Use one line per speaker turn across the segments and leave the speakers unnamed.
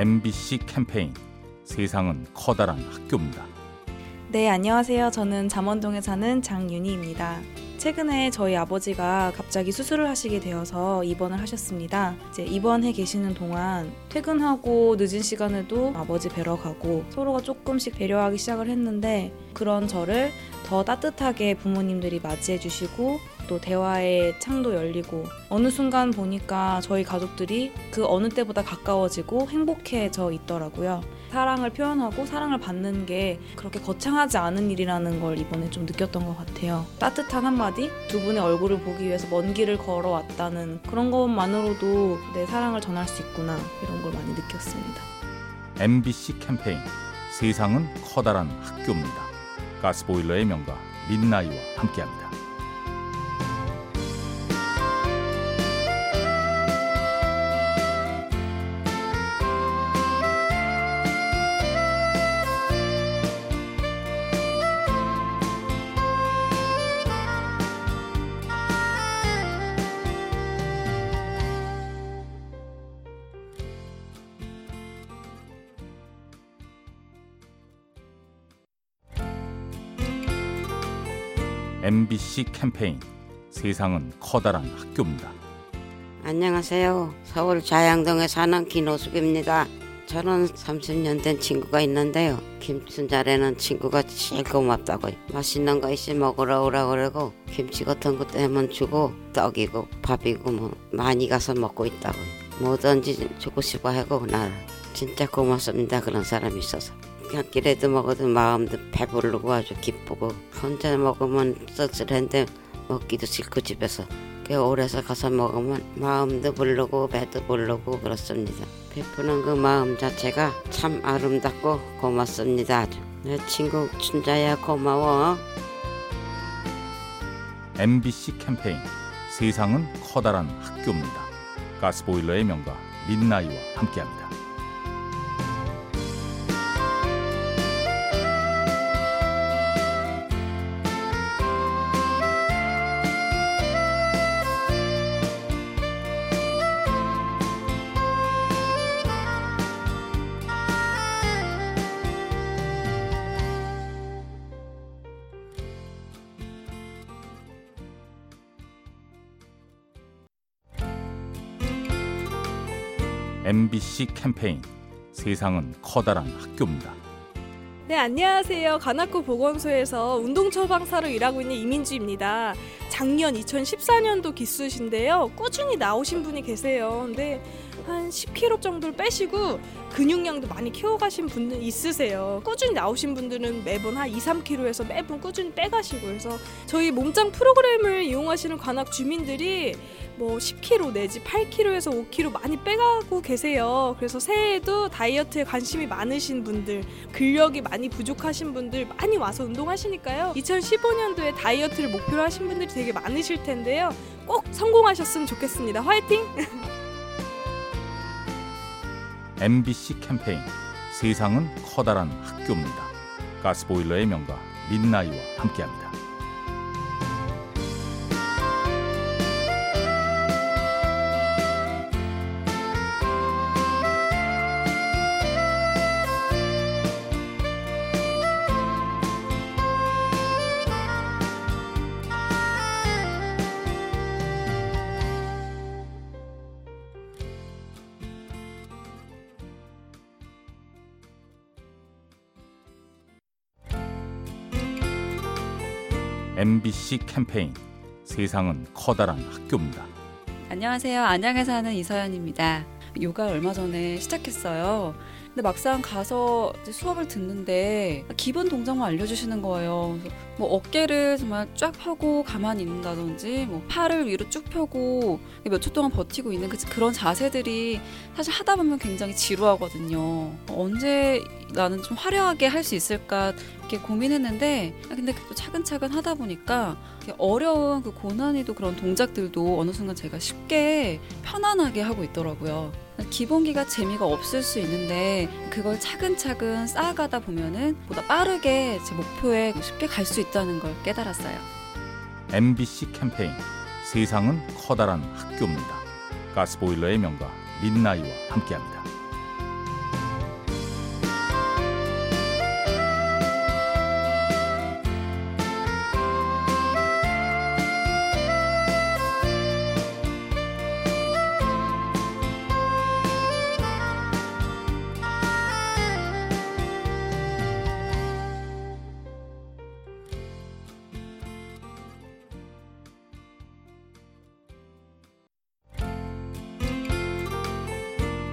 MBC 캠페인 세상은 커다란 학교입니다.
네, 안녕하세요. 저는 잠원동에 사는 장윤희입니다. 최근에 저희 아버지가 갑자기 수술을 하시게 되어서 입원을 하셨습니다. 이제 입원해 계시는 동안 퇴근하고 늦은 시간에도 아버지 뵈러 가고 서로가 조금씩 배려하기 시작을 했는데 그런 저를 더 따뜻하게 부모님들이 맞이해 주시고 또 대화의 창도 열리고 어느 순간 보니까 저희 가족들이 그 어느 때보다 가까워지고 행복해져 있더라고요. 사랑을 표현하고 사랑을 받는 게 그렇게 거창하지 않은 일이라는 걸 이번에 좀 느꼈던 것 같아요. 따뜻한 한마디? 두 분의 얼굴을 보기 위해서 먼 길을 걸어왔다는 그런 것만으로도 내 사랑을 전할 수 있구나 이런 걸 많이 느꼈습니다.
MBC 캠페인 세상은 커다란 학교입니다. 가스보일러의 명가 민나이와 함께합니다. MBC 캠페인 세상은 커다란 학교입니다.
안녕하세요. 서울 자양동에 사는 김호숙입니다. 저는 30년 된 친구가 있는데요. 김춘자라는 친구가 제일 고맙다고 맛있는 거 있으면 먹으러 오라 그러고 김치 같은 것도 해면 주고 떡이고 밥이고 뭐 많이 가서 먹고 있다고 뭐든지 주고 싶어 하고 나 진짜 고맙습니다. 그런 사람이 있어서. 한 끼라도 먹어도 마음도 배부르고 아주 기쁘고 혼자 먹으면 씁쓸한데 먹기도 싫고 집에서 그 오래서 가서 먹으면 마음도 부르고 배도 부르고 그렇습니다. 베푸는 그 마음 자체가 참 아름답고 고맙습니다. 아주. 내 친구 춘자야 고마워.
MBC 캠페인 세상은 커다란 학교입니다. 가스보일러의 명가 민나이와 함께합니다. MBC 캠페인 세상은 커다란 학교입니다.
네, 안녕하세요. 관악구 보건소에서 운동 처방사로 일하고 있는 이민주입니다. 작년 2014년도 기수신데요. 꾸준히 나오신 분이 계세요. 근데 한 10kg 정도를 빼시고 근육량도 많이 키워가신 분들 있으세요. 꾸준히 나오신 분들은 매번 한 2, 3kg에서 매번 꾸준히 빼가시고 그래서 저희 몸짱 프로그램을 이용하시는 관악 주민들이 뭐 10kg 내지 8kg에서 5kg 많이 빼가고 계세요. 그래서 새해에도 다이어트에 관심이 많으신 분들, 근력이 많이 부족하신 분들 많이 와서 운동하시니까요. 2015년도에 다이어트를 목표로 하신 분들이 되게 많으실 텐데요. 꼭 성공하셨으면 좋겠습니다. 화이팅!
MBC 캠페인 세상은 커다란 학교입니다. 가스보일러의 명가 민나이와 함께합니다. MBC 캠페인 세상은 커다란 학교입니다.
안녕하세요. 안양에 사는 이서연입니다. 요가 얼마 전에 시작했어요. 근데 막상 가서 수업을 듣는데 기본 동작만 알려주시는 거예요. 뭐 어깨를 정말 쫙 펴고 가만히 있는다든지, 뭐 팔을 위로 쭉 펴고 몇 초 동안 버티고 있는 그, 그런 자세들이 사실 하다 보면 굉장히 지루하거든요. 언제 나는 좀 화려하게 할 수 있을까 이렇게 고민했는데, 근데 또 차근차근 하다 보니까 어려운 그 고난이도 그런 동작들도 어느 순간 제가 쉽게 편안하게 하고 있더라고요. 기본기가 재미가 없을 수 있는데 그걸 차근차근 쌓아가다 보면은 보다 빠르게 제 목표에 쉽게 갈 수 있다는 걸 깨달았어요.
MBC 캠페인 세상은 커다란 학교입니다. 가스보일러의 명가 민나이와 함께합니다.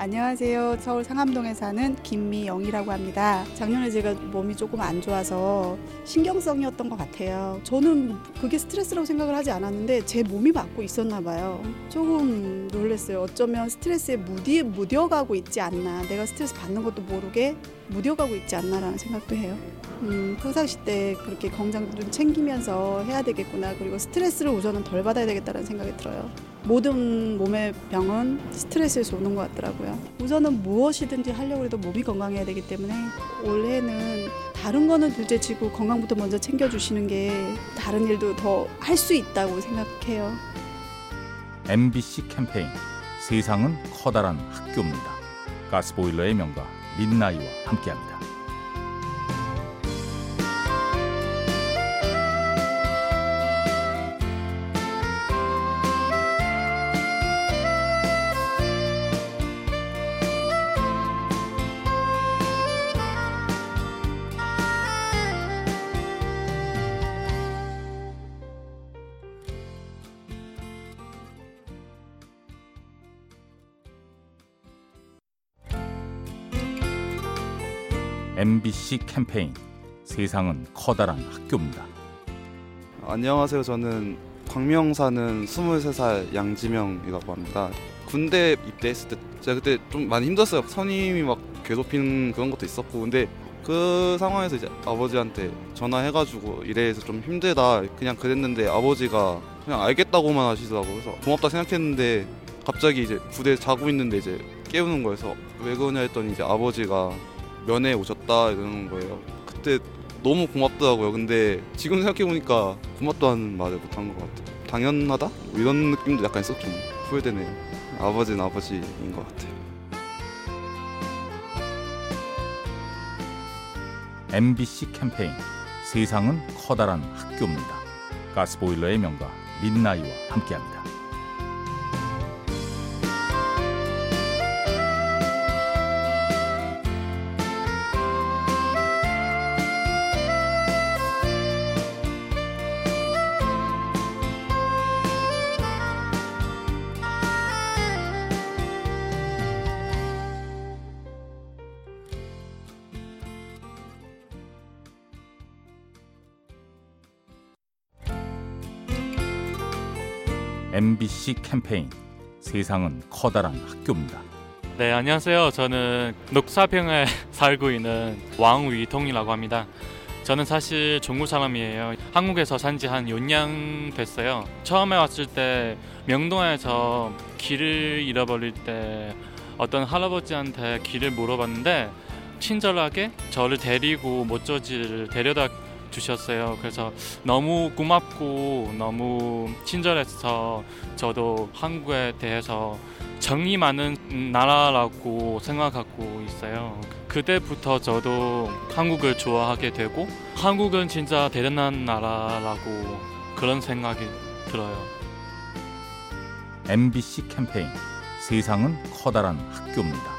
안녕하세요. 서울 상암동에 사는 김미영이라고 합니다. 작년에 제가 몸이 조금 안 좋아서 신경성이었던 것 같아요. 저는 그게 스트레스라고 생각을 하지 않았는데 제 몸이 받고 있었나 봐요. 조금 놀랐어요. 어쩌면 스트레스에 무디, 무뎌가고 있지 않나. 내가 스트레스 받는 것도 모르게 무뎌가고 있지 않나라는 생각도 해요. 음, 평상시 때 그렇게 건강 좀 챙기면서 해야 되겠구나. 그리고 스트레스를 우선은 덜 받아야 되겠다는 생각이 들어요. 모든 몸의 병은 스트레스에서 오는 것 같더라고요. 우선은 무엇이든지 하려고 해도 몸이 건강해야 되기 때문에 올해는 다른 거는 둘째치고 건강부터 먼저 챙겨주시는 게 다른 일도 더 할 수 있다고 생각해요.
MBC 캠페인 세상은 커다란 학교입니다. 가스보일러의 명가 민나이와 함께합니다. MBC 캠페인 세상은 커다란 학교입니다.
안녕하세요. 저는 광명 사는 23살 양지명이라고 합니다. 군대 입대했을 때 제가 그때 좀 많이 힘들었어요. 선임이 막 괴롭히는 그런 것도 있었고 근데 그 상황에서 이제 아버지한테 전화해가지고 이래서 좀 힘들다 그냥 그랬는데 아버지가 그냥 알겠다고만 하시더라고요. 그래서 고맙다 생각했는데 갑자기 이제 부대 자고 있는데 이제 깨우는 거여서 왜 그러냐 했더니 이제 아버지가 면회 오셨 다 이러는 거예요. 그때 너무 고맙더라고요. 근데 지금 생각해보니까 고맙다는 말을 못한 것 같아요. 당연하다? 뭐 이런 느낌도 약간 좀 후회되네요. 아버지는 아버지인 것 같아요.
MBC 캠페인 세상은 커다란 학교입니다. 가스보일러의 명가 민나이와 함께합니다. MBC 캠페인 세상은 커다란 학교입니다.
네, 안녕하세요. 저는 녹사평에 살고 있는 왕위통이라고 합니다. 저는 사실 중국 사람이에요. 한국에서 산지 한 6년 됐어요. 처음에 왔을 때 명동에서 길을 잃어버릴 때 어떤 할아버지한테 길을 물어봤는데 친절하게 저를 데리고 모조지를 데려다 주셨어요. 그래서 너무 고맙고 너무 친절해서 저도 한국에 대해서 정이 많은 나라라고 생각하고 있어요. 그때부터 저도 한국을 좋아하게 되고 한국은 진짜 대단한 나라라고 그런 생각이 들어요.
MBC 캠페인 세상은 커다란 학교입니다.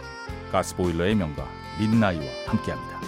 가스보일러의 명가 민나이와 함께합니다.